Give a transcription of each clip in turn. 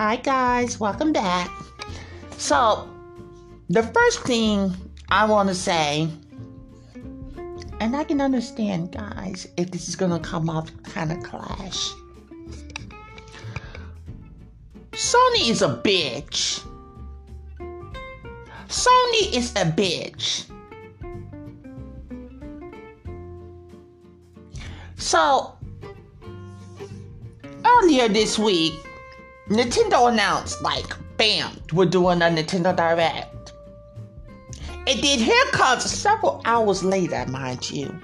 Hi, guys, welcome back. So, the first thing I want to say, and I can understand, guys, if this is going to come off kind of clash. Sony is a bitch. Sony is a bitch. So, earlier this week, Nintendo announced, like, bam, we're doing a Nintendo Direct. And then here comes several hours later, mind you.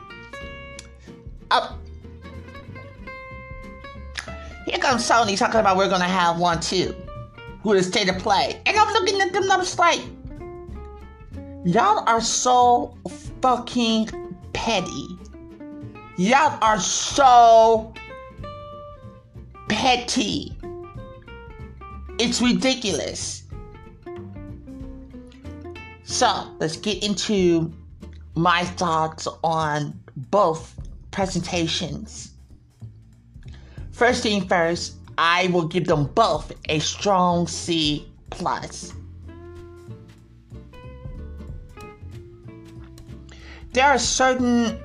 Up. Here comes Sony talking about we're gonna have one too. With a state of play. And I'm looking at them and I'm just like, y'all are so fucking petty. Y'all are so petty. It's ridiculous. So let's get into my thoughts on both presentations. First thing first, I will give them both a strong C plus. There are certain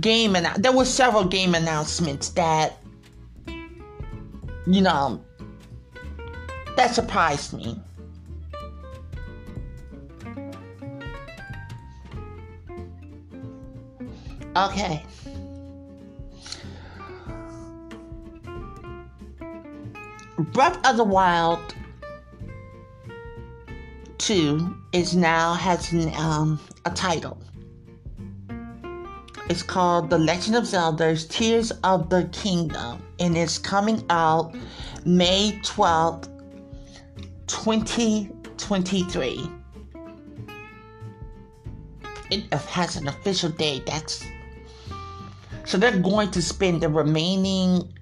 game and there were several game announcements that you know that surprised me. Okay. Breath of the Wild 2 is now has um, a title. It's called The Legend of Zelda's Tears of the Kingdom and it's coming out May 12th, 2023. It has an official date. That's so they're going to spend the remaining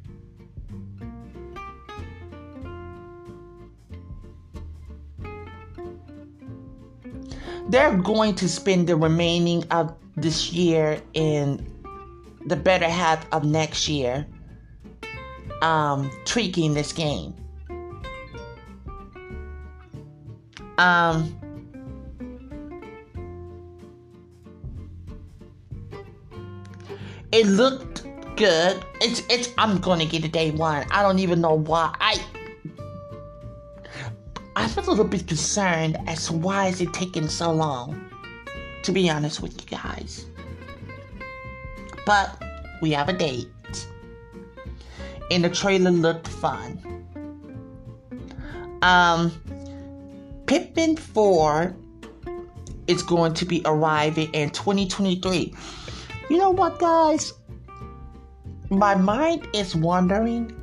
they're going to spend the remaining of this year in the better half of next year um, tweaking this game. Um, it looked good. It's it's. I'm gonna get a day one. I don't even know why. I I feel a little bit concerned as to why is it taking so long. To be honest with you guys, but we have a date and the trailer looked fun. Um, Pikmin 4 is going to be arriving in 2023. You know what, guys? My mind is wondering.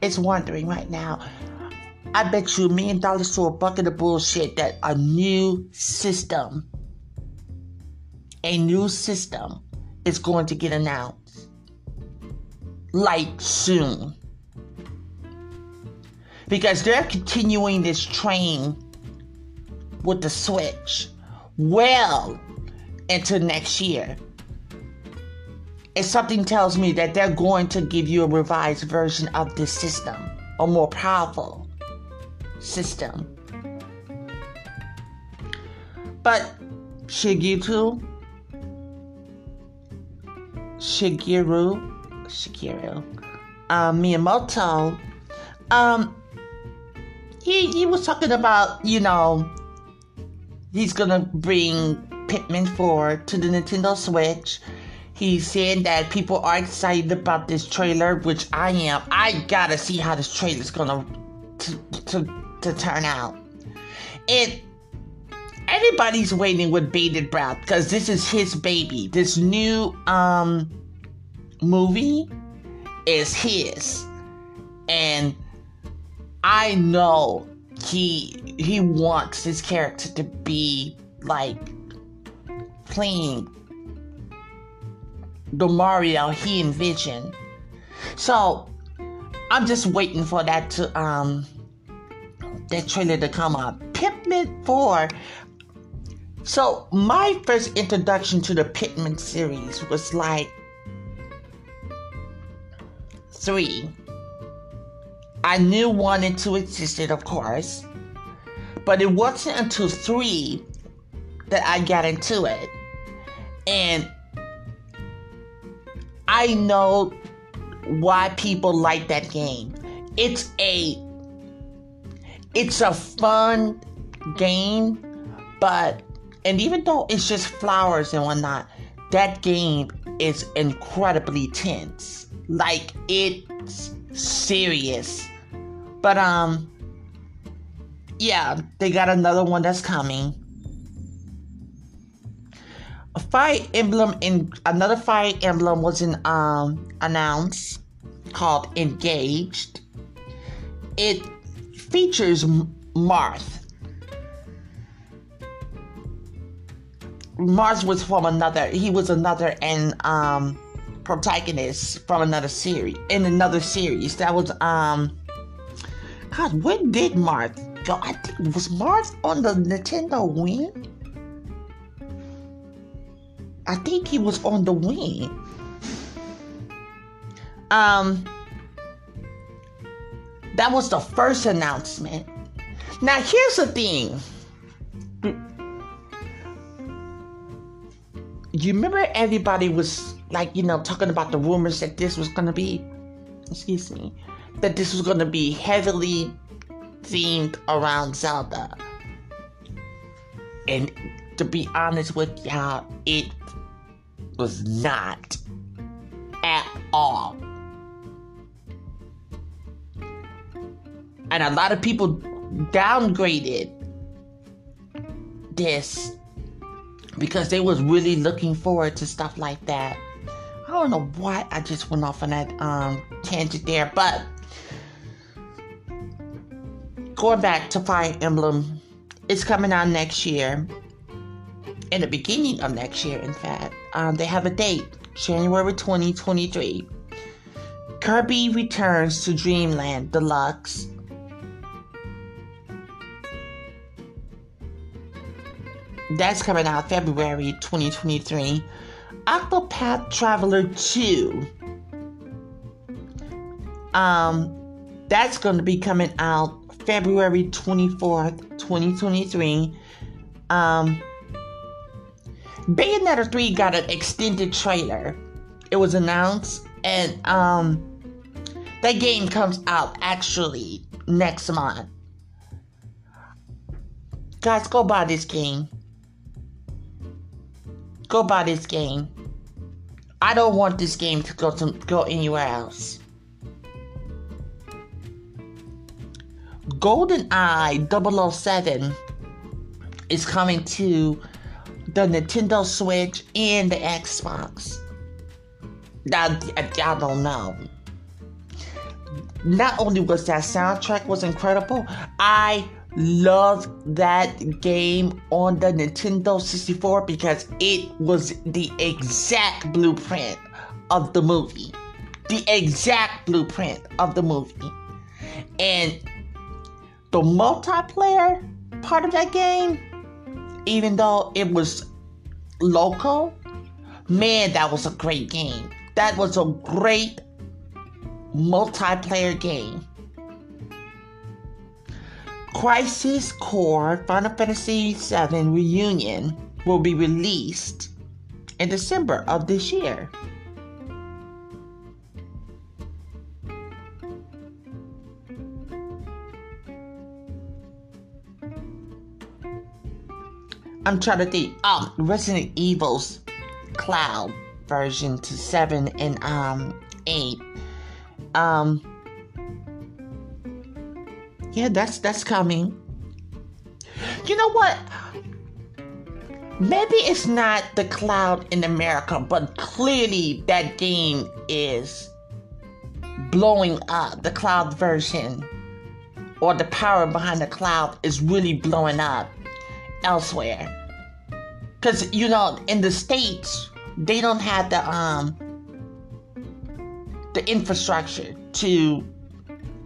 It's wondering right now. I bet you a million dollars to a bucket of bullshit that a new system, a new system, is going to get announced like soon. Because they're continuing this train with the Switch well into next year. And something tells me that they're going to give you a revised version of this system, a more powerful system. But Shigeru, Shigeru Shigeru um, Miyamoto, um, he he was talking about you know he's gonna bring Pikmin 4 to the Nintendo Switch. He's saying that people are excited about this trailer, which I am. I gotta see how this trailer's gonna to to, to turn out. It everybody's waiting with bated breath because this is his baby. This new um movie is his. and I know he he wants his character to be like playing the Mario he envisioned. So I'm just waiting for that to um that trailer to come up. Pikmin 4. So my first introduction to the Pikmin series was like three. I knew one and two existed, of course, but it wasn't until three that I got into it. And I know why people like that game. It's a it's a fun game, but and even though it's just flowers and whatnot, that game is incredibly tense. Like it's serious. But um yeah, they got another one that's coming. A Fire Emblem in another Fire Emblem was in, um announced called Engaged. It features Marth. Marth was from another. He was another and um protagonist from another series in another series that was um God when did Marth go I think was Marth on the Nintendo Wii I think he was on the Wii um that was the first announcement now here's the thing you remember everybody was like you know talking about the rumors that this was gonna be excuse me that this was gonna be heavily themed around Zelda. And to be honest with y'all, it was not at all. And a lot of people downgraded this because they was really looking forward to stuff like that. I don't know why I just went off on that um, tangent there, but going back to Fire Emblem, it's coming out next year. In the beginning of next year, in fact, um, they have a date, January 2023. Kirby returns to Dreamland Deluxe. That's coming out February 2023. Octopath Traveler 2. Um, that's going to be coming out February 24th, 2023. Um, Bayonetta 3 got an extended trailer. It was announced, and um, that game comes out actually next month. Guys, go buy this game. Go buy this game. I don't want this game to go to go anywhere else. GoldenEye 007 is coming to the Nintendo Switch and the Xbox. Now, I don't know. Not only was that soundtrack was incredible, I love that game on the Nintendo 64 because it was the exact blueprint of the movie. The exact blueprint of the movie. And the multiplayer part of that game, even though it was local, man, that was a great game. That was a great multiplayer game. Crisis Core Final Fantasy VII Reunion will be released in December of this year. I'm trying to think. Oh, Resident Evil's Cloud version to seven and um eight. Um, yeah, that's that's coming. You know what? Maybe it's not the cloud in America, but clearly that game is blowing up. The cloud version or the power behind the cloud is really blowing up elsewhere. Cause you know, in the states, they don't have the um the infrastructure to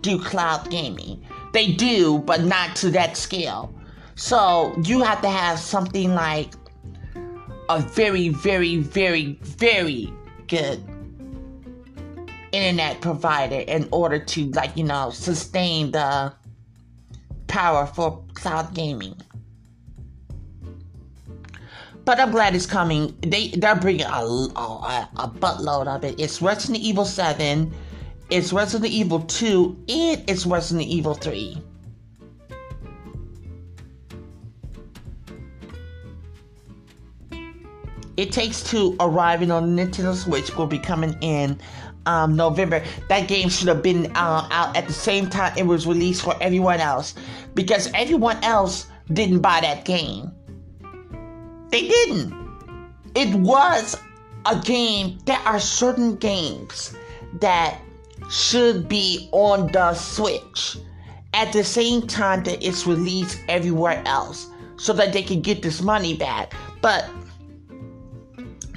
do cloud gaming. They do, but not to that scale. So you have to have something like a very, very, very, very good internet provider in order to like, you know, sustain the power for cloud gaming. But I'm glad it's coming. They they're bringing a, a, a buttload of it. It's Resident Evil 7, it's Resident Evil 2, and it's Resident Evil 3. It Takes Two arriving on Nintendo Switch will be coming in um, November. That game should have been uh, out at the same time it was released for everyone else because everyone else didn't buy that game. They didn't. It was a game. There are certain games that should be on the Switch at the same time that it's released everywhere else so that they can get this money back. But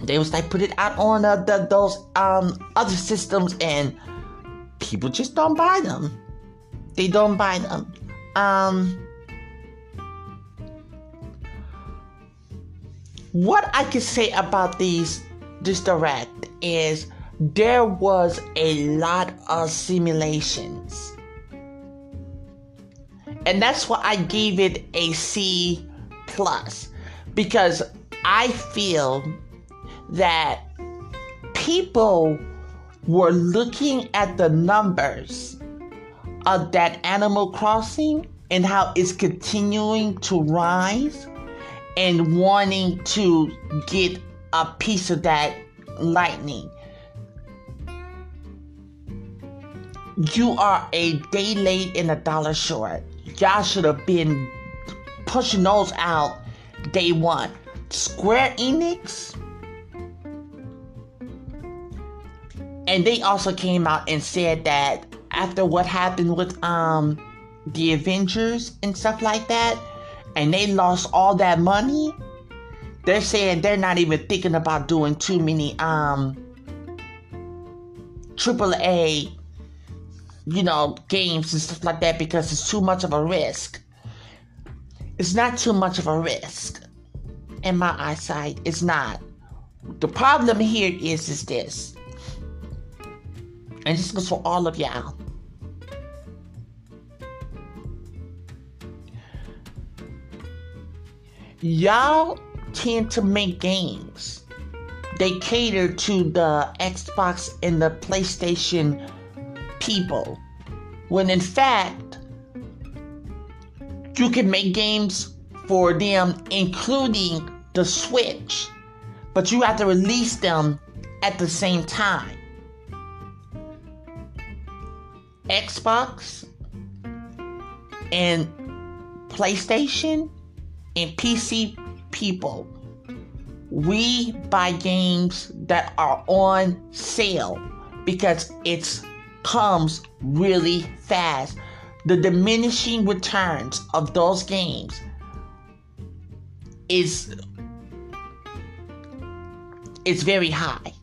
they was like put it out on uh, the, those um, other systems and people just don't buy them. They don't buy them. Um, what I can say about these this direct is there was a lot of simulations. And that's why I gave it a C plus because I feel that people were looking at the numbers of that Animal Crossing and how it's continuing to rise and wanting to get a piece of that lightning. You are a day late and a dollar short. Y'all should have been pushing those out day one. Square Enix and they also came out and said that after what happened with um the Avengers and stuff like that, and they lost all that money, they're saying they're not even thinking about doing too many um triple A you know games and stuff like that because it's too much of a risk. It's not too much of a risk in my eyesight. It's not. The problem here is is this and this goes for all of y'all. Y'all tend to make games. They cater to the Xbox and the PlayStation people. When in fact, you can make games for them, including the Switch, but you have to release them at the same time. Xbox and PlayStation and PC people, we buy games that are on sale because it comes really fast. The diminishing returns of those games is is very high.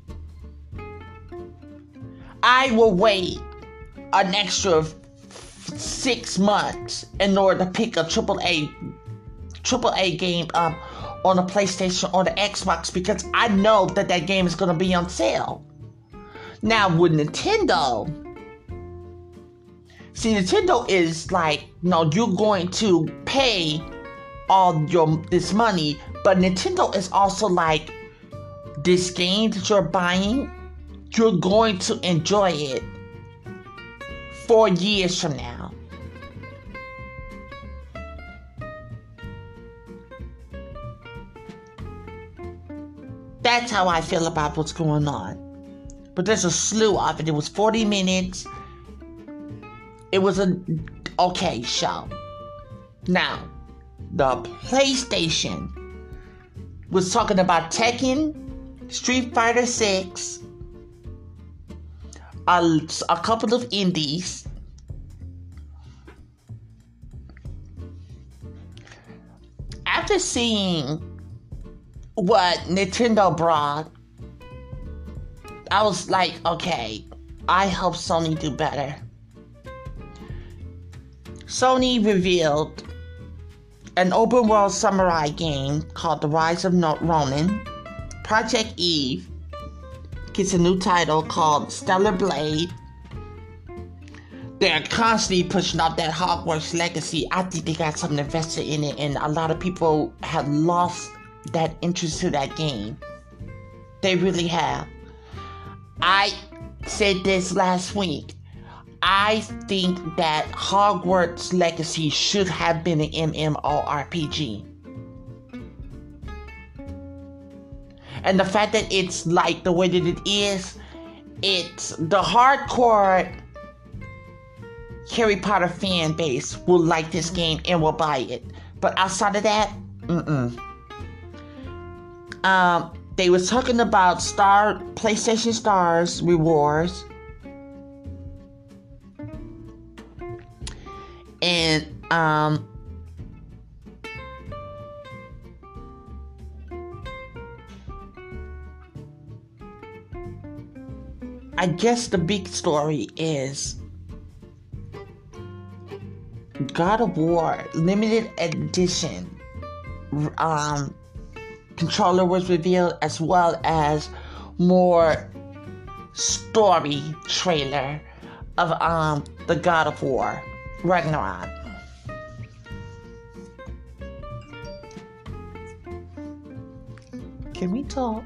I will wait an extra six months in order to pick a triple A triple A game up on the PlayStation or the Xbox because I know that that game is going to be on sale. Now with Nintendo, see Nintendo is like, no, you're going to pay all your this money, but Nintendo is also like, this game that you're buying, you're going to enjoy it four years from now. That's how I feel about what's going on. But there's a slew of it. It was 40 minutes. It was an okay show. Now, the PlayStation was talking about Tekken, Street Fighter 6, a, a couple of indies. After seeing what Nintendo brought, I was like, okay, I hope Sony do better. Sony revealed an open world samurai game called The Rise of Ronin. Project Eve gets a new title called Stellar Blade. They're constantly pushing up that Hogwarts legacy. I think they got something invested in it, and a lot of people have lost that interest to that game. They really have. I said this last week. I think that Hogwarts Legacy should have been an MMORPG. And the fact that it's like the way that it is, it's the hardcore Harry Potter fan base will like this game and will buy it. But outside of that, mm-mm. Um, they were talking about Star PlayStation Stars rewards. And um I guess the big story is God of War limited edition um controller was revealed as well as more story trailer of um the God of War Ragnarok. Can we talk?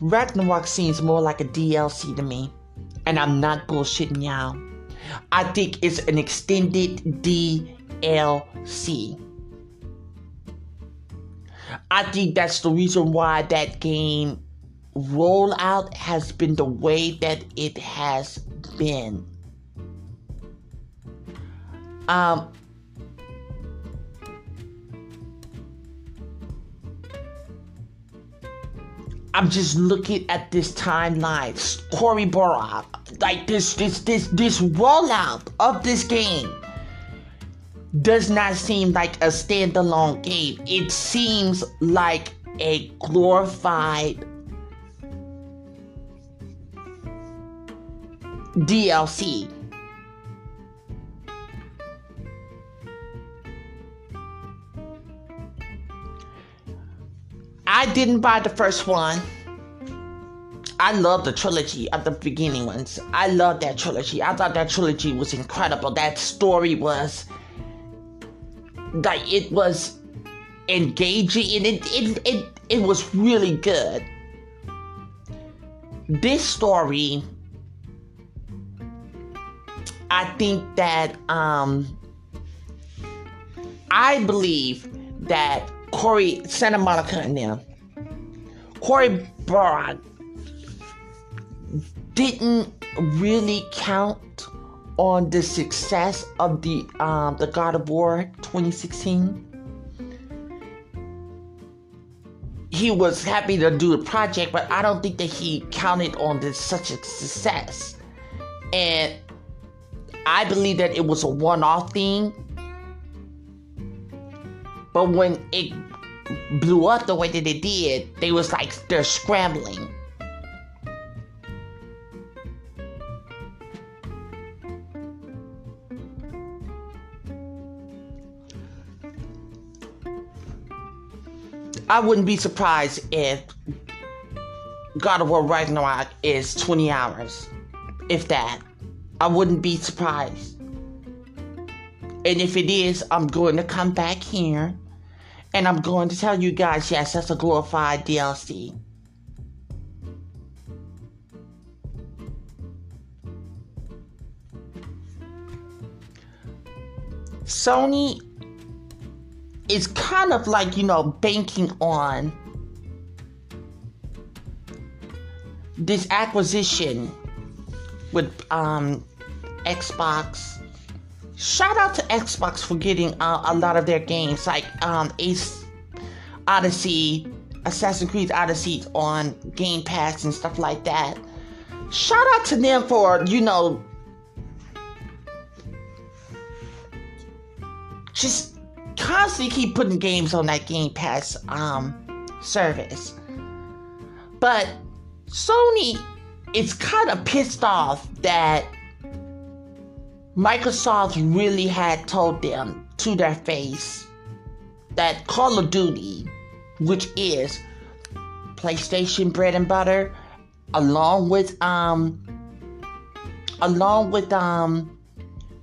Ragnarok seems more like a DLC to me, and I'm not bullshitting y'all. I think it's an extended DLC. I think that's the reason why that game rollout has been the way that it has been. Um, I'm just looking at this timeline. Cory Barlog, like this, this, this, this rollout of this game does not seem like a standalone game. It seems like a glorified DLC. I didn't buy the first one. I love the trilogy of the beginning ones. I love that trilogy. I thought that trilogy was incredible. That story was like it was engaging and it it it, it was really good. This story I think that um I believe that Cory Santa Monica and them Cory Barlog didn't really count on the success of the um, the God of War 2016. He was happy to do the project, but I don't think that he counted on this such a success. And I believe that it was a one-off thing. But when it blew up the way that it did, they was like they're scrambling. I wouldn't be surprised if God of War Ragnarok is 20 hours. If that. I wouldn't be surprised. And if it is, I'm going to come back here and I'm going to tell you guys, yes, that's a glorified DLC. Sony is kind of like, you know, banking on this acquisition with um, Xbox shout out to Xbox for getting uh, a lot of their games, like um, Ace Odyssey, Assassin's Creed Odyssey on Game Pass and stuff like that. Shout out to them for, you know, just constantly keep putting games on that Game Pass um, service. But Sony is kind of pissed off that Microsoft really had told them to their face that Call of Duty, which is PlayStation bread and butter, along with um along with um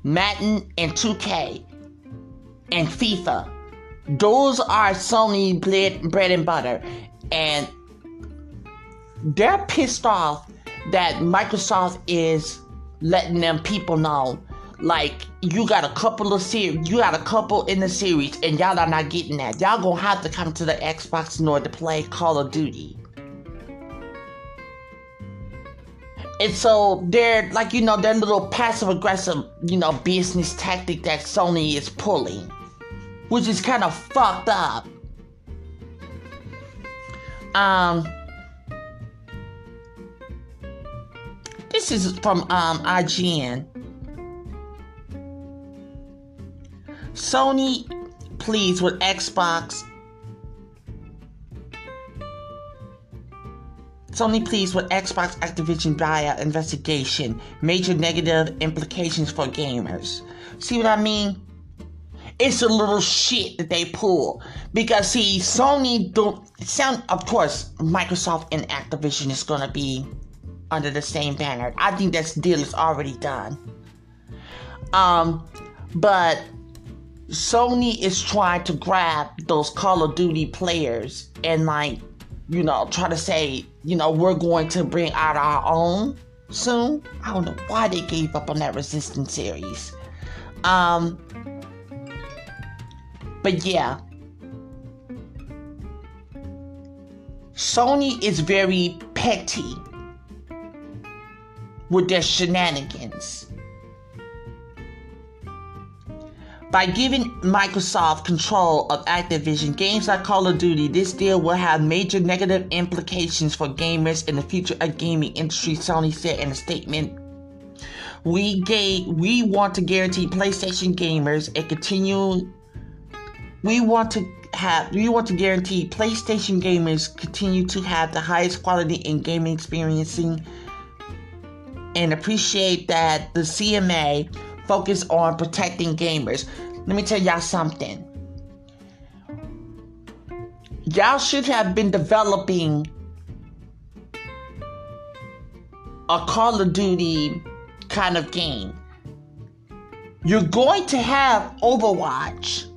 Madden and 2K and FIFA. Those are Sony bread, bread and butter. And they're pissed off that Microsoft is letting them people know like you got a couple of series you got a couple in the series and y'all are not getting that. Y'all gonna have to come to the xbox in order to play call of duty. And so they're like you know their little passive aggressive you know business tactic that sony is pulling which is kind of fucked up. Um this is from um ign Sony pleads with Xbox. Sony pleads with Xbox Activision via investigation. Major negative implications for gamers. See what I mean? It's a little shit that they pull because see, Sony don't sound. Of course, Microsoft and Activision is gonna be under the same banner. I think that deal is already done. Um, but Sony is trying to grab those Call of Duty players and like, you know, try to say, you know, we're going to bring out our own soon. I don't know why they gave up on that Resistance series. Um, but yeah, Sony is very petty with their shenanigans. By giving Microsoft control of Activision, games like Call of Duty, this deal will have major negative implications for gamers in the future of gaming industry, Sony said in a statement. We gave, we want to guarantee PlayStation gamers a continue we want to have we want to guarantee PlayStation gamers continue to have the highest quality in gaming experiencing and appreciate that the CMA focus on protecting gamers. Let me tell y'all something. Y'all should have been developing a Call of Duty kind of game. You're going to have Overwatch.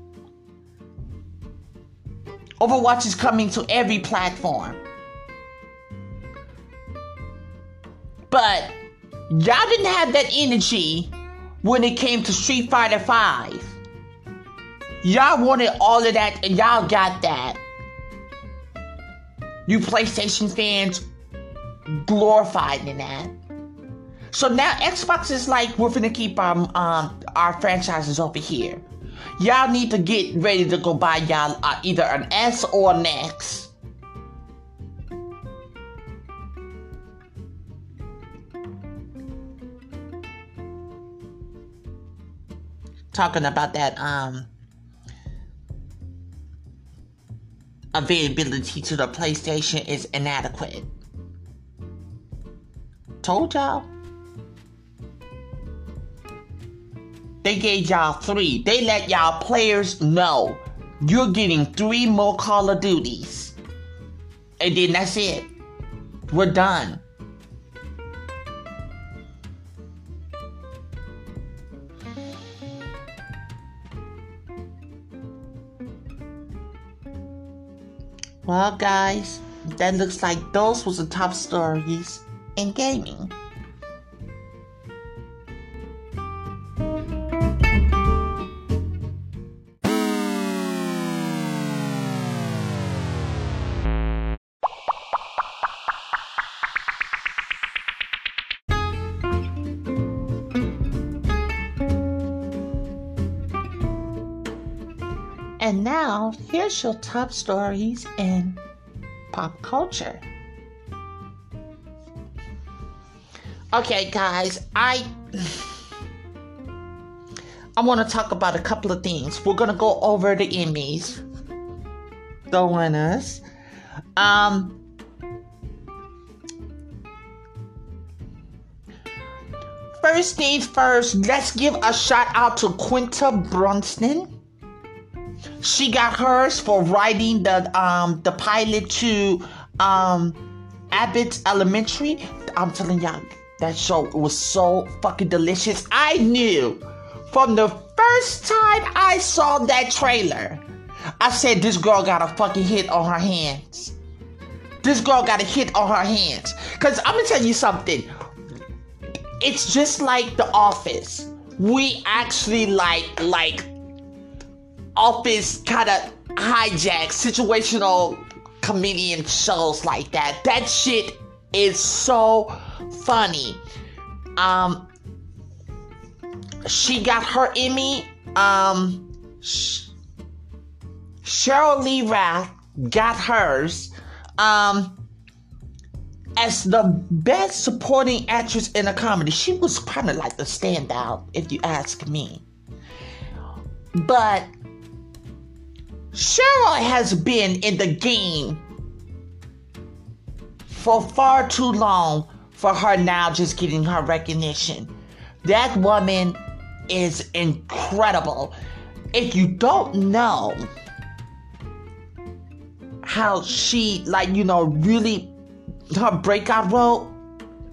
Overwatch is coming to every platform. But y'all didn't have that energy when it came to Street Fighter 5. Y'all wanted all of that and y'all got that. You PlayStation fans glorified in that. So now Xbox is like, we're gonna keep our, um, our franchises over here. Y'all need to get ready to go buy y'all uh, either an S or an X. talking about that um availability to the PlayStation is inadequate. Told y'all. They gave y'all three. They let y'all players know you're getting three more Call of Duties. And then that's it. We're done. Well, guys, that looks like those was the top stories in gaming. And now, here's your top stories in pop culture. Okay, guys, I I want to talk about a couple of things. We're gonna go over the Emmys, the winners. Um, first things first, let's give a shout out to Quinta Brunson. She got hers for writing the um the pilot to um Abbott's Elementary. I'm telling y'all, that show was so fucking delicious. I knew from the first time I saw that trailer, I said this girl got a fucking hit on her hands. This girl got a hit on her hands. Cause I'm gonna tell you something. It's just like The Office. We actually like like Office kind of hijack situational comedian shows like that. That shit is so funny. Um, she got her Emmy. Um, Sh- Sheryl Lee Ralph got hers. Um, as the best supporting actress in a comedy, she was kind of like the standout, if you ask me. But Sheryl has been in the game for far too long for her now just getting her recognition. That woman is incredible. If you don't know how she, like, you know, really, her breakout role,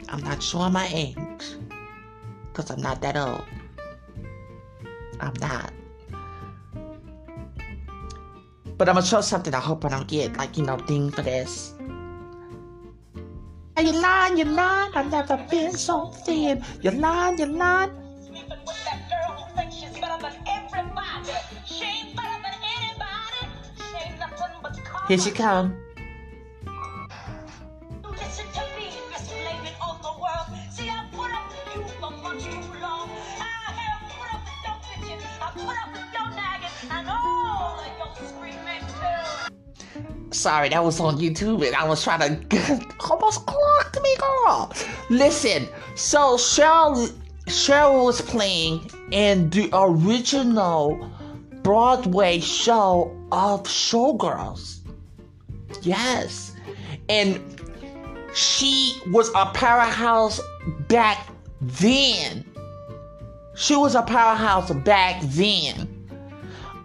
I'm not showing my age because I'm not that old. I'm not. But I'm gonna show something I hope I don't get, like, you know, ding for this. Are you lying, you're lying, I've never been so thin. You're lying, you're lying. Here she come. Sorry, that was on YouTube and I was trying to almost clocked me, girl. Listen, so Sheryl, Sheryl was playing in the original Broadway show of Showgirls. Yes. And she was a powerhouse back then. She was a powerhouse back then.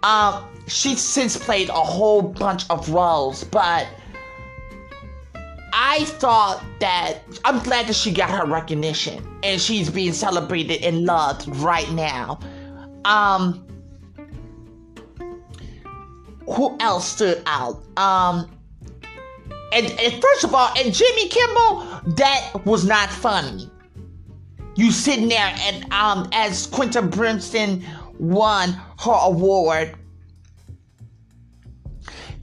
Um, she's since played a whole bunch of roles, but I thought that I'm glad that she got her recognition and she's being celebrated and loved right now. Um, who else stood out? Um, and, and first of all, and Jimmy Kimmel, that was not funny. You sitting there and um, as Quinta Brunson won her award,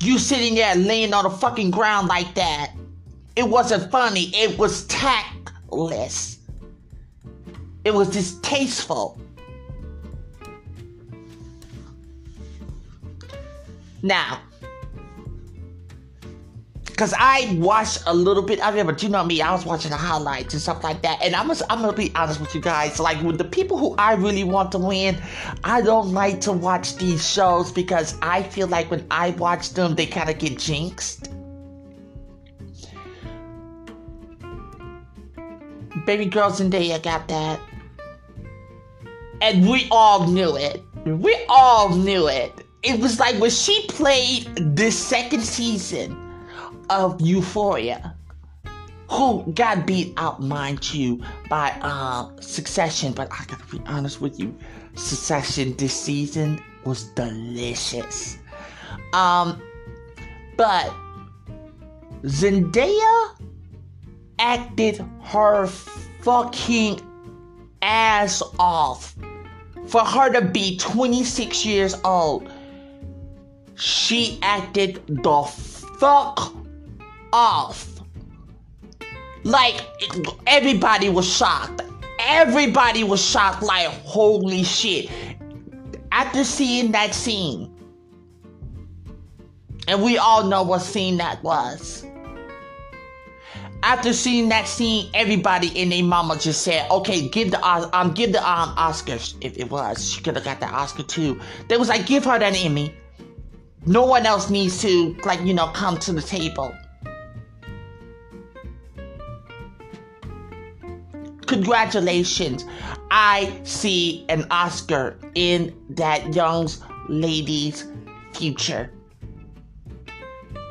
you sitting there laying on the fucking ground like that. It wasn't funny. It was tactless. It was distasteful. Now, because I watched a little bit of it, but you know me, I was watching the highlights and stuff like that. And I'm I'm gonna be honest with you guys. Like with the people who I really want to win, I don't like to watch these shows because I feel like when I watch them, they kind of get jinxed. Baby girl Zendaya got that. And we all knew it. We all knew it. It was like when she played the second season of Euphoria, who got beat out, mind you, by uh, Succession. But I gotta be honest with you, Succession this season was delicious. Um, but Zendaya acted her fucking ass off for her to be 26 years old. She acted the fuck off. Like, everybody was shocked. Everybody was shocked, like, holy shit. After seeing that scene, and we all know what scene that was. after seeing that scene, everybody in their mama just said, "Okay, give the um, give the um Oscars. If it was, she could have got the Oscar too. They was like, give her that Emmy. No one else needs to like you know come to the table." Congratulations. I see an Oscar in that young lady's future.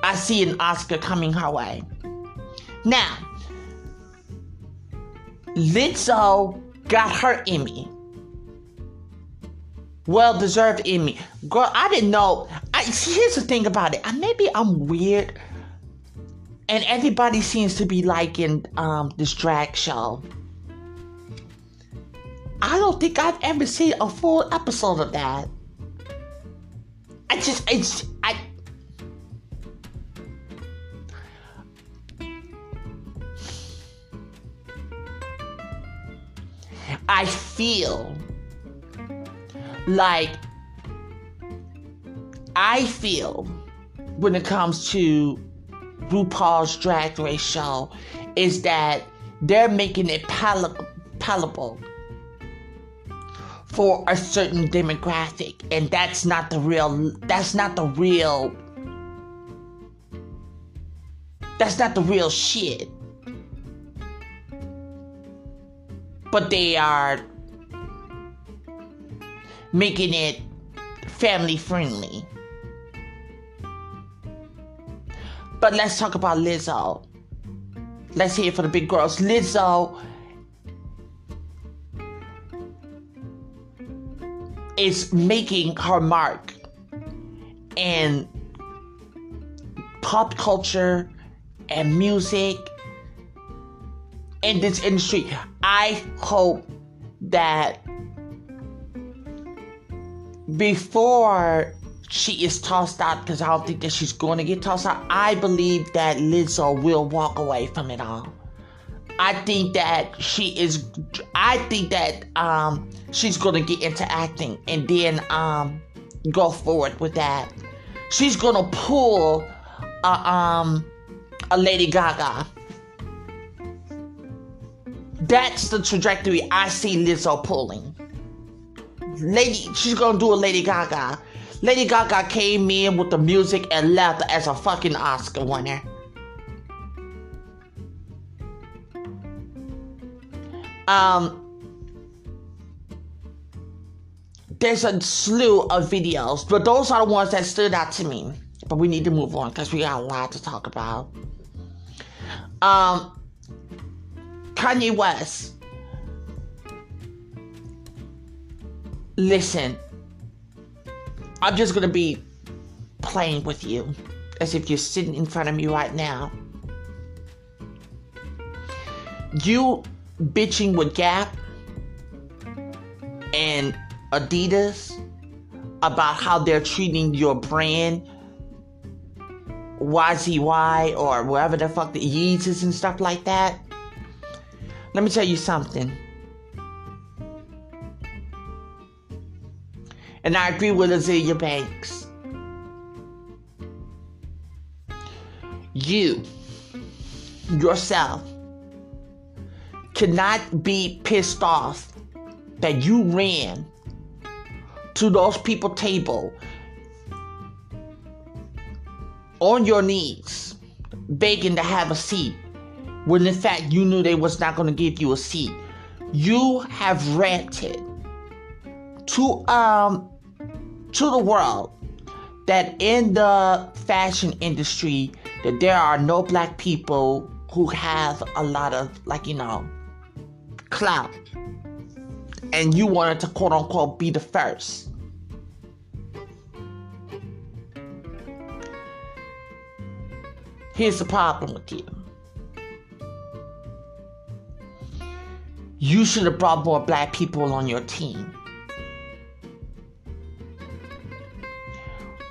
I see an Oscar coming her way. Now, Lizzo got her Emmy. Well deserved Emmy. Girl, I didn't know. I, see, here's the thing about it. Maybe I'm weird. And everybody seems to be liking um, this drag show. I don't think I've ever seen a full episode of that. I just, it's, I. I feel like I feel when it comes to RuPaul's Drag Race show is that they're making it pal- palatable for a certain demographic and that's not the real that's not the real that's not the real shit. But they are making it family friendly. But let's talk about Lizzo. Let's hear it for the big girls. Lizzo is making her mark in pop culture and music in this industry. I hope that before she is tossed out, because I don't think that she's going to get tossed out, I believe that Lizzo will walk away from it all. I think that she is. I think that um, she's gonna get into acting and then um, go forward with that. She's gonna pull a, um, a Lady Gaga. That's the trajectory I see Lizzo pulling. Lady, she's gonna do a Lady Gaga. Lady Gaga came in with the music and left as a fucking Oscar winner. Um, there's a slew of videos, but those are the ones that stood out to me. But we need to move on because we got a lot to talk about. Um, Kanye West. Listen, I'm just gonna be playing with you as if you're sitting in front of me right now. You bitching with Gap and Adidas about how they're treating your brand YZY or whatever the fuck the Yeezys and stuff like that. Let me tell you something. And I agree with Azealia Banks. You, yourself, cannot be pissed off that you ran to those people table on your knees begging to have a seat when in fact you knew they was not going to give you a seat. You have ranted to um to the world that in the fashion industry that there are no black people who have a lot of like you know clout and you wanted to quote unquote be the first. Here's the problem with you. You should have brought more black people on your team.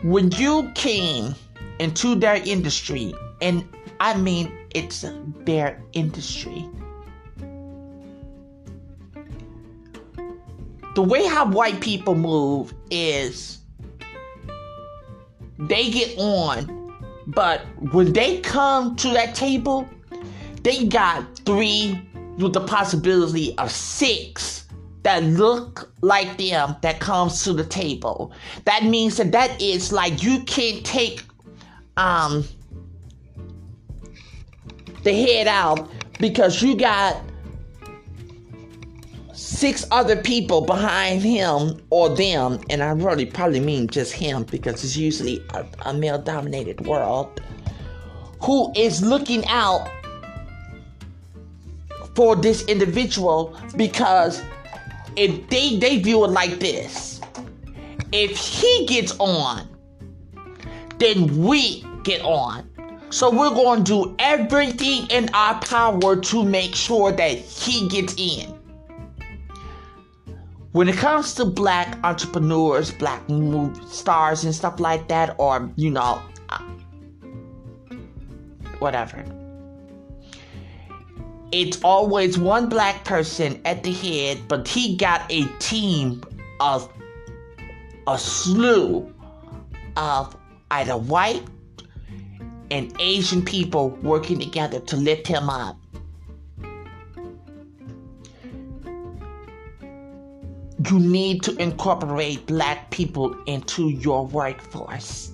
When you came into their industry, and I mean it's their industry the way how white people move is they get on, but when they come to that table, they got three with the possibility of six that look like them that comes to the table. That means that that is like you can't take um the head out because you got six other people behind him or them, and I really probably mean just him because it's usually a, a male dominated world, who is looking out for this individual because if they, they view it like this if he gets on, then we get on. So we're going to do everything in our power to make sure that he gets in. When it comes to black entrepreneurs, black movie stars, and stuff like that, or you know, uh, whatever, it's always one black person at the head, but he got a team of a slew of either white and Asian people working together to lift him up. You need to incorporate black people into your workforce.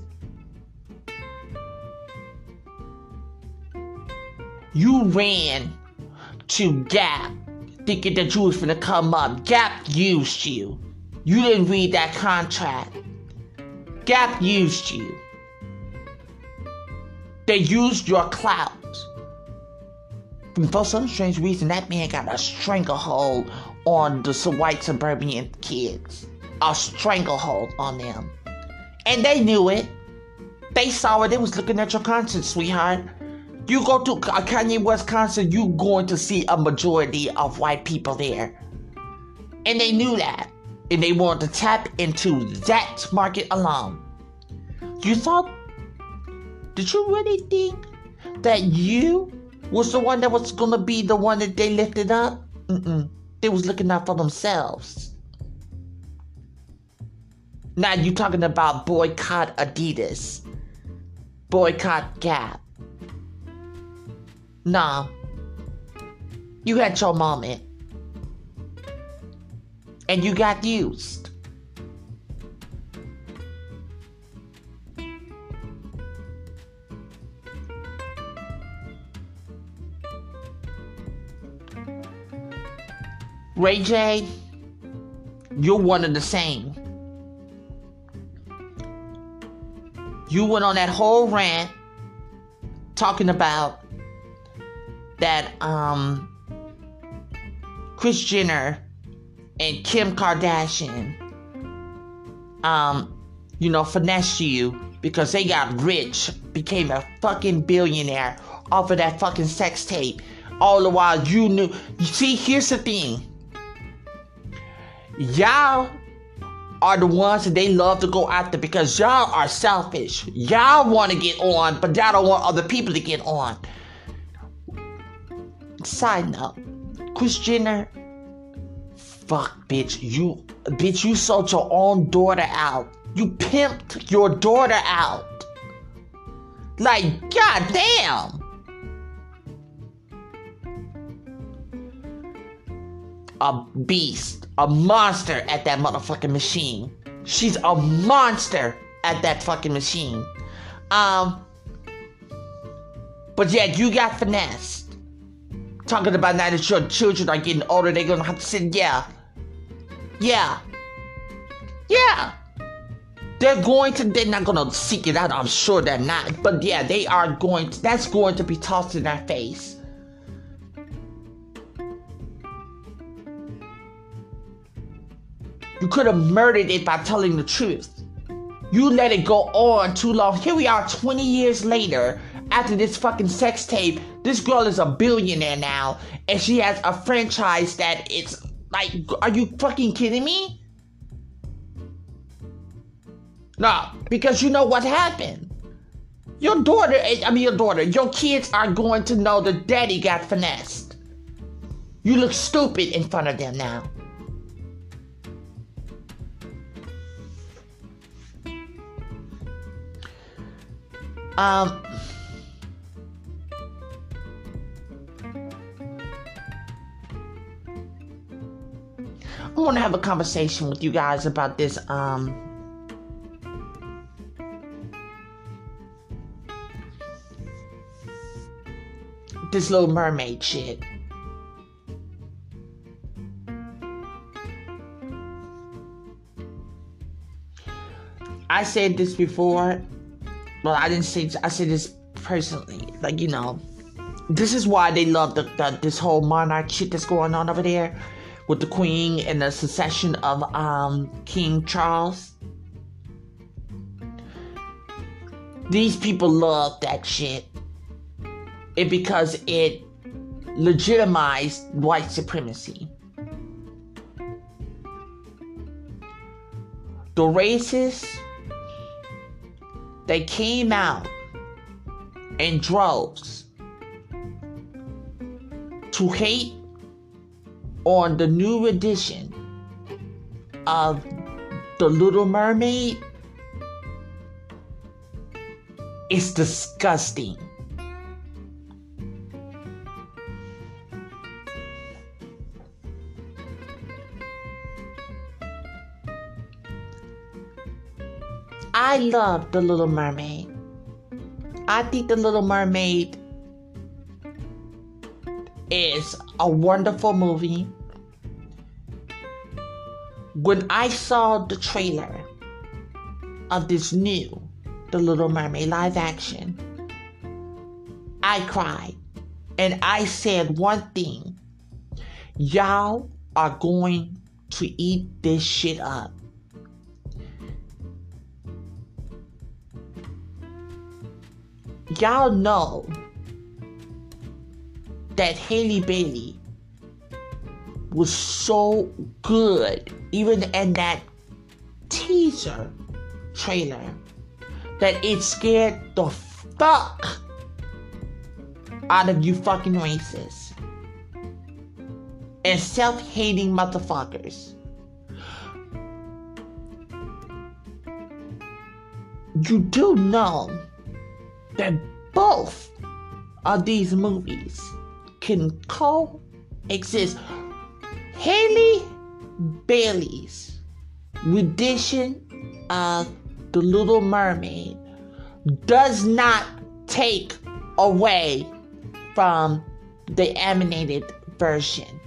You ran to Gap thinking that you was gonna come up. Gap used you. You didn't read that contract. Gap used you. They used your clout. And for some strange reason, that man got a stranglehold on the white suburban kids. A stranglehold on them. And they knew it. They saw it. They was looking at your concert, sweetheart. You go to a uh, Kanye West concert, you going to see a majority of white people there. And they knew that. And they wanted to tap into that market alone. You thought, did you really think that you was the one that was gonna be the one that they lifted up? Mm-mm. They was looking out for themselves. Now you talking about boycott Adidas, boycott Gap. Nah, you had your moment, and you got used. Ray J, you're one of the same. You went on that whole rant talking about that um Kris Jenner and Kim Kardashian um you know finesse you because they got rich, became a fucking billionaire off of that fucking sex tape. All the while you knew. You see, here's the thing y'all are the ones that they love to go after because y'all are selfish. Y'all want to get on, but y'all don't want other people to get on. Side note, Kris Jenner, fuck, bitch, you, bitch, you sold your own daughter out. You pimped your daughter out. Like, goddamn. A beast a monster at that motherfucking machine. She's a monster at that fucking machine. Um, but yeah, you got finessed. Talking about now that your children are getting older, they're gonna have to sit. Yeah, yeah, yeah. They're going to. They're not gonna seek it out. I'm sure they're not. But yeah, they are going. To, that's going to be tossed in their face. You could have murdered it by telling the truth. You let it go on too long. Here we are 20 years later after this fucking sex tape. This girl is a billionaire now and she has a franchise that it's like, are you fucking kidding me? No, because you know what happened. Your daughter, I mean, your daughter, your kids are going to know that daddy got finessed. You look stupid in front of them now. Um. I want to have a conversation with you guys about this. Um, this little mermaid shit. I said this before, well, I didn't say. I said this personally. Like you know, this is why they love the, the this whole monarch shit that's going on over there with the Queen and the succession of um, King Charles. These people love that shit. It because it legitimized white supremacy. The racists, they came out in droves to hate on the new edition of The Little Mermaid It's disgusting. I love The Little Mermaid. I think The Little Mermaid is a wonderful movie. When I saw the trailer of this new The Little Mermaid live action, I cried and I said one thing y'all are going to eat this shit up. Y'all know that Halle Bailey was so good, even in that teaser trailer, that it scared the fuck out of you fucking racists and self hating motherfuckers. You do know that both of these movies can coexist. Halle Bailey's rendition of The Little Mermaid does not take away from the animated version.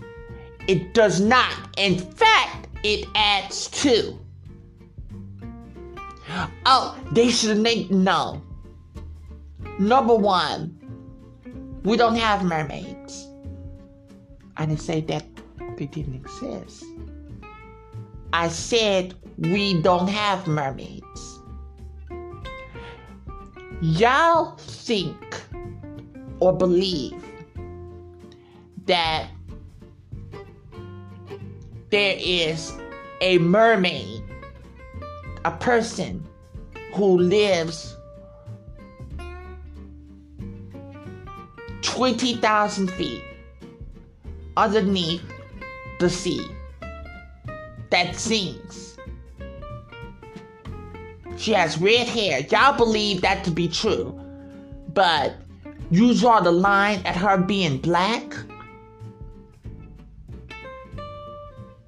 It does not. In fact, it adds to. Oh, they should make no. Number one, we don't have mermaids. I didn't say that they didn't exist. I said we don't have mermaids. Y'all think or believe that there is a mermaid, a person who lives 20,000 feet underneath the sea that sings. She has red hair. Y'all believe that to be true. But you draw the line at her being black?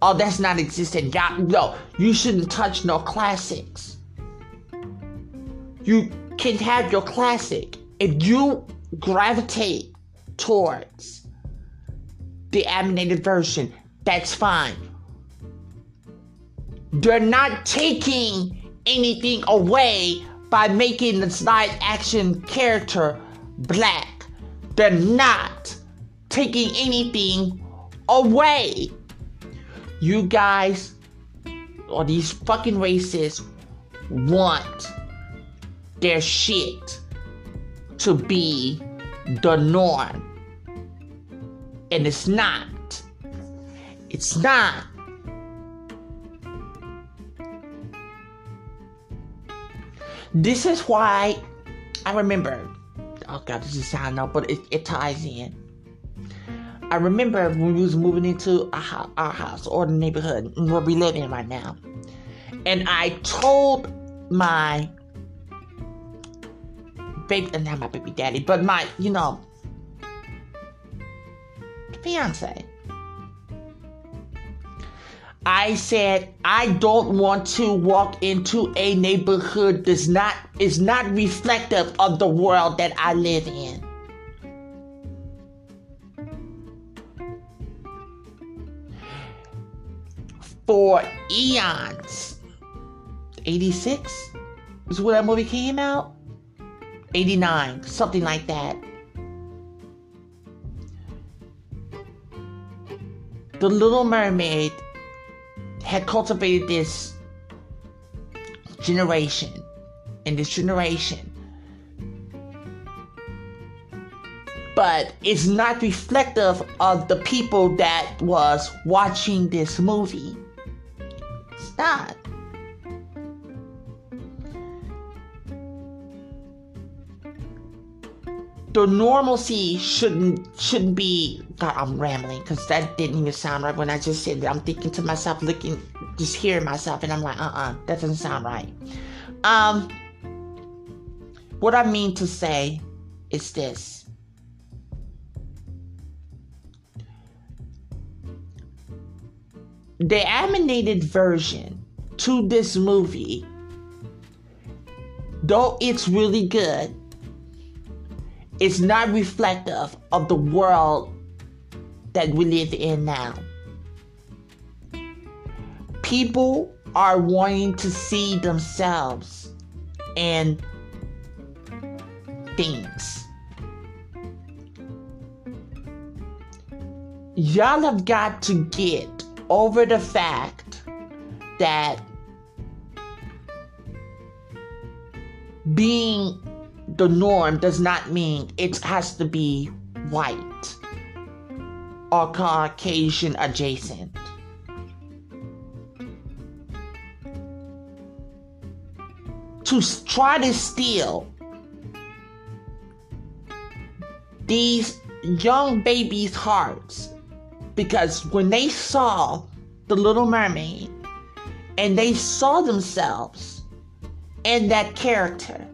Oh, that's not existing. Y'all, no, you shouldn't touch no classics. You can have your classic. If you gravitate towards the animated version, that's fine. They're not taking anything away by making the live action character black. They're not taking anything away. You guys, or these fucking racists, want their shit to be the norm. And it's not. It's not. This is why I remember. Oh god, this is sad now, but it, it ties in. I remember when we was moving into our, our house or the neighborhood where we live in right now, and I told my baby, not my baby daddy, but my, you know, fiance. I said I don't want to walk into a neighborhood that's not is not reflective of the world that I live in. For eons. 86 is when that movie came out? 89, something like that. The Little Mermaid had cultivated this generation and this generation. But it's not reflective of the people that was watching this movie. It's not. The normalcy shouldn't shouldn't be God, I'm rambling because that didn't even sound right when I just said that. I'm thinking to myself, looking, just hearing myself, and I'm like, uh-uh, that doesn't sound right. Um, what I mean to say is this. The animated version to this movie, though it's really good, it's not reflective of the world that we live in now. People are wanting to see themselves and things. Y'all have got to get over the fact that being the norm does not mean it has to be white or Caucasian adjacent. To try to steal these young babies' hearts because when they saw the Little Mermaid and they saw themselves in that character,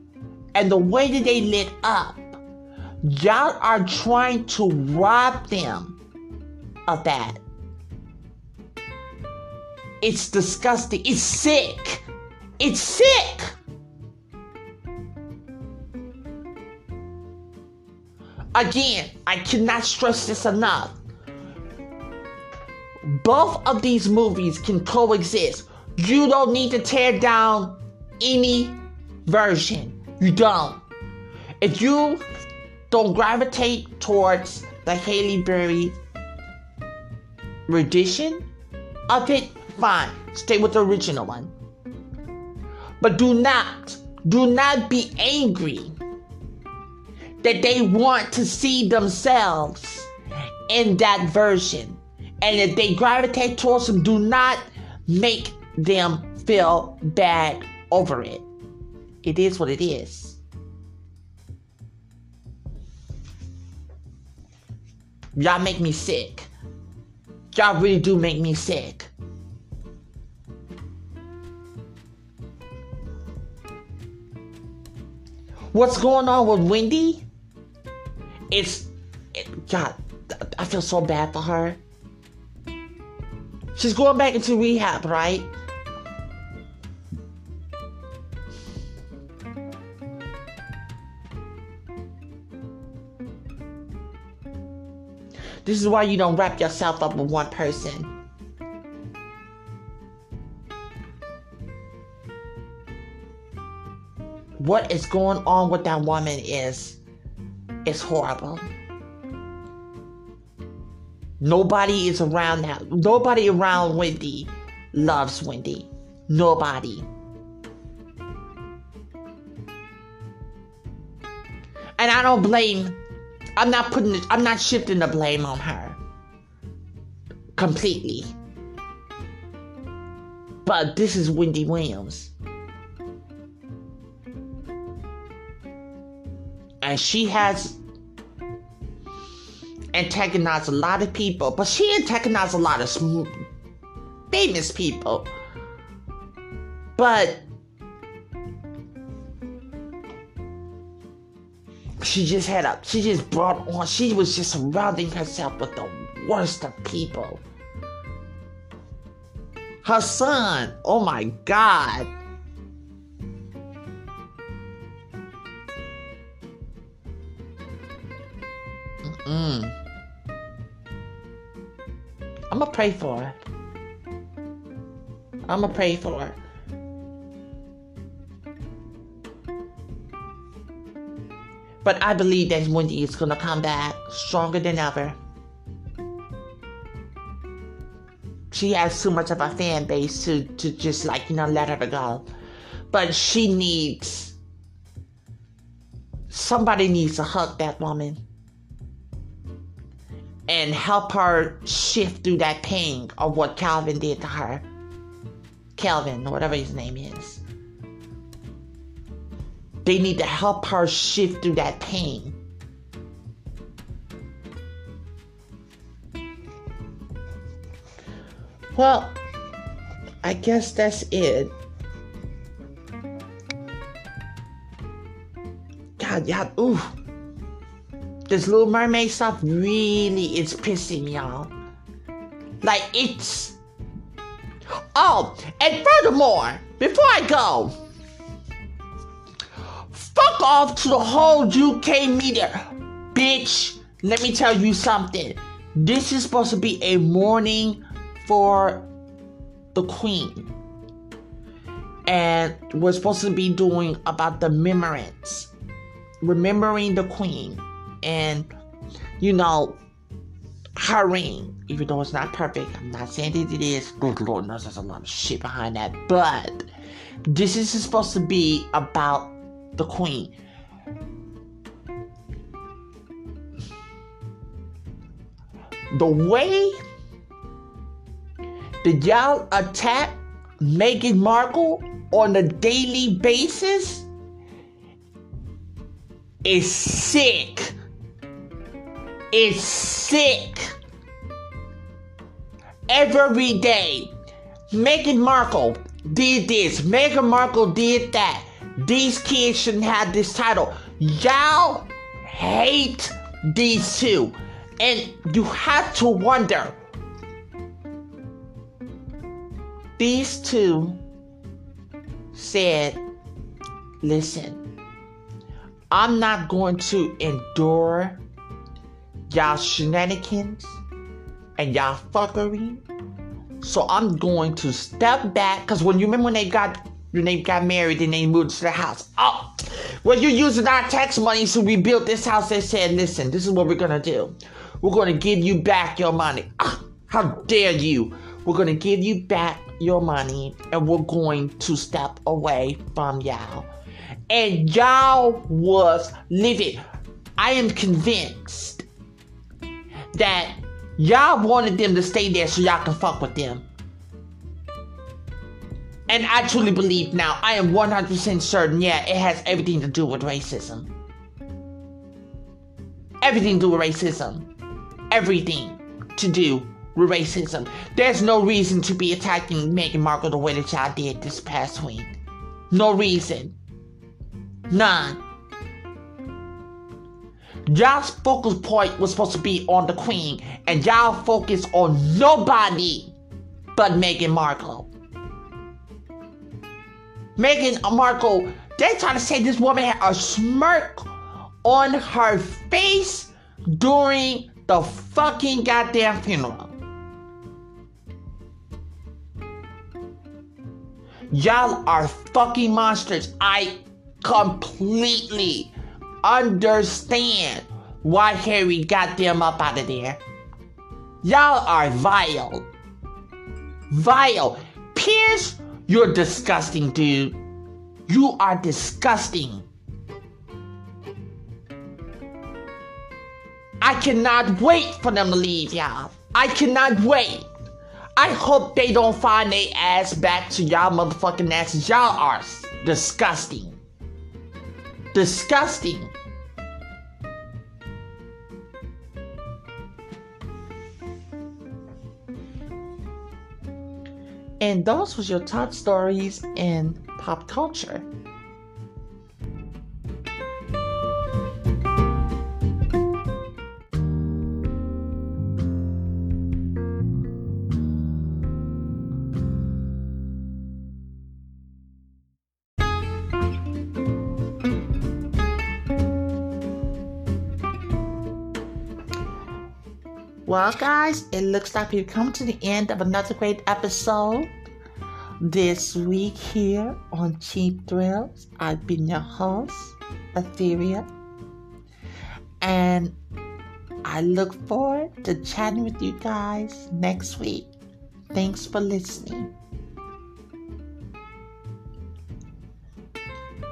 and the way that they lit up, y'all are trying to rob them of that. It's disgusting. It's sick. It's sick. Again, I cannot stress this enough. Both of these movies can coexist. You don't need to tear down any version. You don't. If you don't gravitate towards the Halle Berry rendition of it, fine. Stay with the original one. But do not, do not be angry that they want to see themselves in that version. And if they gravitate towards them, do not make them feel bad over it. It is what it is. Y'all make me sick. Y'all really do make me sick. What's going on with Wendy? It's. It, God, I feel so bad for her. She's going back into rehab, right? This is why you don't wrap yourself up with one person. What is going on with that woman is is horrible. Nobody is around now. Nobody around Wendy loves Wendy. Nobody. And I don't blame I'm not putting it, I'm not shifting the blame on her completely. But this is Wendy Williams. And she has antagonized a lot of people, but she antagonized a lot of famous people. But she just had a she just brought on she was just surrounding herself with the worst of people Her son. Oh my God. Mm. I'm gonna pray for her. I'm gonna pray for her. But I believe that Wendy is gonna come back stronger than ever. She has too much of a fan base to, to just like, you know, let her go. But she needs somebody needs to hug that woman and help her shift through that pain of what Calvin did to her. Calvin, whatever his name is. They need to help her shift through that pain. Well, I guess that's it. God, yeah, ooh. This Little Mermaid stuff really is pissing me off. Like, it's. Oh, and furthermore, before I go, fuck off to the whole UK media. Bitch, let me tell you something. This is supposed to be a mourning for the Queen. And we're supposed to be doing about the remembrance. Remembering the Queen. And, you know, her ring. Even though it's not perfect, I'm not saying that it is. Good Lord knows there's a lot of shit behind that. But this is supposed to be about the queen. The way that y'all attack Meghan Markle on a daily basis is sick. It's sick. Every day, Meghan Markle did this, Meghan Markle did that. These kids shouldn't have this title. Y'all hate these two. And you have to wonder these two said, Listen, I'm not going to endure y'all shenanigans and y'all fuckery. So I'm going to step back. Because when you remember when they got when they got married and they moved to the house. Oh, well, you're using our tax money to rebuild this house. They said, listen, this is what we're gonna do. We're gonna give you back your money. Ah, how dare you? We're gonna give you back your money and we're going to step away from y'all. And y'all was living. I am convinced that y'all wanted them to stay there so y'all can fuck with them. And I truly believe now, I am 100% certain, yeah, it has everything to do with racism. Everything to do with racism. Everything to do with racism. There's no reason to be attacking Meghan Markle the way that y'all did this past week. No reason. None. Y'all's focus point was supposed to be on the Queen, and y'all focus on nobody but Meghan Markle. Meghan Markle, they trying to say this woman had a smirk on her face during the fucking goddamn funeral. Y'all are fucking monsters. I completely understand why Harry got them up out of there. Y'all are vile. Vile. Piers you're disgusting, dude. You are disgusting. I cannot wait for them to leave, y'all. I cannot wait. I hope they don't find their ass back to y'all motherfucking asses. Y'all are disgusting. Disgusting. And those was your top stories in pop culture. Well, guys, it looks like we've come to the end of another great episode this week here on Cheap Thrills. I've been your host, Etheria, and I look forward to chatting with you guys next week. Thanks for listening.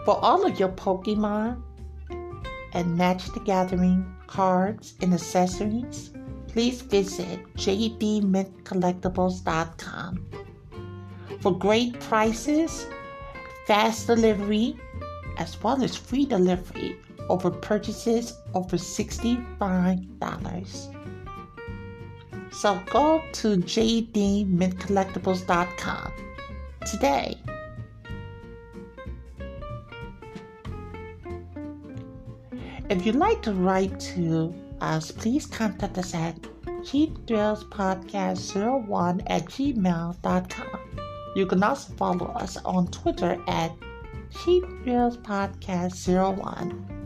For all of your Pokemon and Magic the Gathering cards and accessories, please visit jdmintcollectibles.com. For great prices, fast delivery, as well as free delivery over purchases over $65. So go to jdmintcollectibles.com today. If you'd like to write to us, please contact us at cheapthrillspodcast01 at gmail.com. You can also follow us on Twitter at cheapthrillspodcast01.